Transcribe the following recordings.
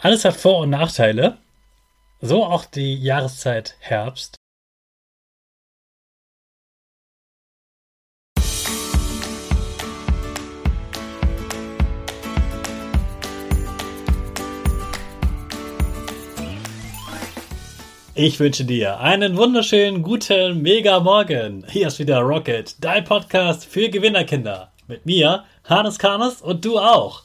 Alles hat Vor- und Nachteile. So auch die Jahreszeit Herbst. Ich wünsche dir einen wunderschönen guten Mega Morgen. Hier ist wieder Rocket, dein Podcast für Gewinnerkinder. Mit mir, Hannes Karnes und du auch.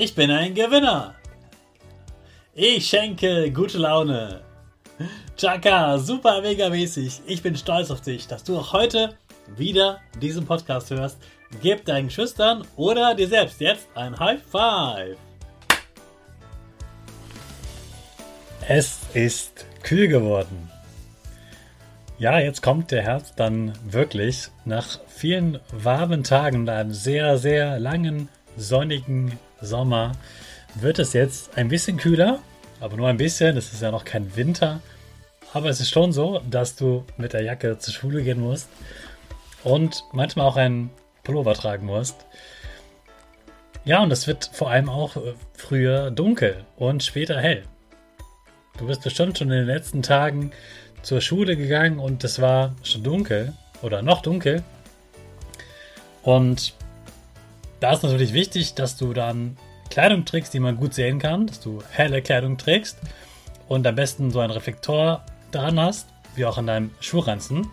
Ich bin ein Gewinner. Ich schenke gute Laune. Chaka, super mega mäßig. Ich bin stolz auf dich, dass du auch heute wieder diesen Podcast hörst. Gib deinen Schüchtern oder dir selbst jetzt ein High Five. Es ist kühl geworden. Ja, jetzt kommt der Herbst dann wirklich. Nach vielen warmen Tagen und einem sehr, sehr langen, sonnigen Sommer wird es jetzt ein bisschen kühler, aber nur ein bisschen. Es ist ja noch kein Winter. Aber es ist schon so, dass du mit der Jacke zur Schule gehen musst und manchmal auch einen Pullover tragen musst. Ja, und es wird vor allem auch äh, früher dunkel und später hell. Du bist bestimmt schon in den letzten Tagen zur Schule gegangen und es war schon dunkel oder noch dunkel. Und da ist natürlich wichtig, dass du dann Kleidung trägst, die man gut sehen kann, dass du helle Kleidung trägst und am besten so einen Reflektor dran hast, wie auch an deinem Schuhranzen.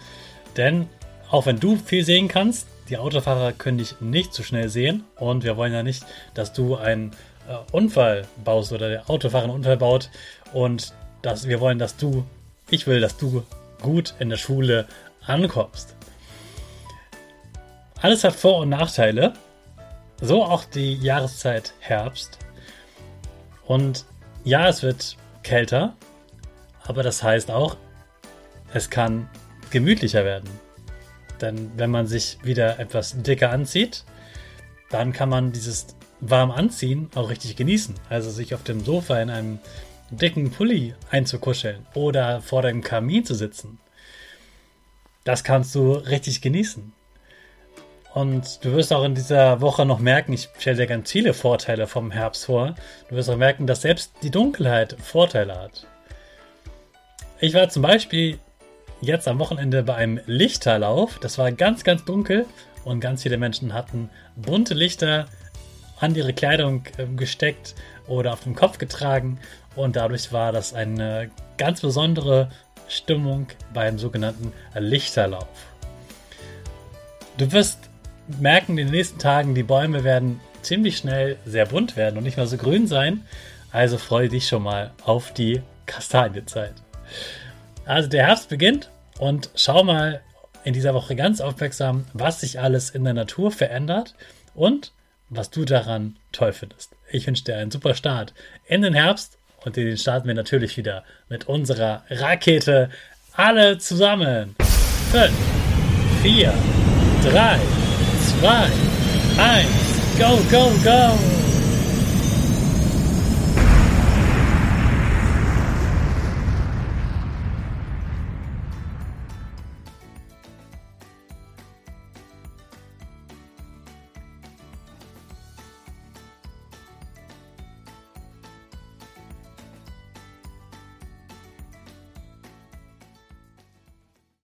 Denn auch wenn du viel sehen kannst, die Autofahrer können dich nicht so schnell sehen und wir wollen ja nicht, dass du einen äh, Unfall baust oder der Autofahrer einen Unfall baut und dass wir wollen, dass du, ich will, dass du gut in der Schule ankommst. Alles hat Vor- und Nachteile. So auch die Jahreszeit Herbst. Und ja, es wird kälter, aber das heißt auch, es kann gemütlicher werden. Denn wenn man sich wieder etwas dicker anzieht, dann kann man dieses warm anziehen auch richtig genießen. Also sich auf dem Sofa in einem dicken Pulli einzukuscheln oder vor deinem Kamin zu sitzen. Das kannst du richtig genießen. Und du wirst auch in dieser Woche noch merken, ich stelle dir ganz viele Vorteile vom Herbst vor. Du wirst auch merken, dass selbst die Dunkelheit Vorteile hat. Ich war zum Beispiel jetzt am Wochenende bei einem Lichterlauf. Das war ganz, ganz dunkel und ganz viele Menschen hatten bunte Lichter an ihre Kleidung ähm, gesteckt oder auf dem Kopf getragen und dadurch war das eine ganz besondere Stimmung beim sogenannten Lichterlauf. Du wirst merken in den nächsten Tagen, die Bäume werden ziemlich schnell sehr bunt werden und nicht mehr so grün sein. Also freue dich schon mal auf die Kastanienzeit. Also der Herbst beginnt und schau mal in dieser Woche ganz aufmerksam, was sich alles in der Natur verändert und was du daran toll findest. Ich wünsche dir einen super Start in den Herbst und den starten wir natürlich wieder mit unserer Rakete. Alle zusammen. 5, 4, 3, 2, 1, go, go, go!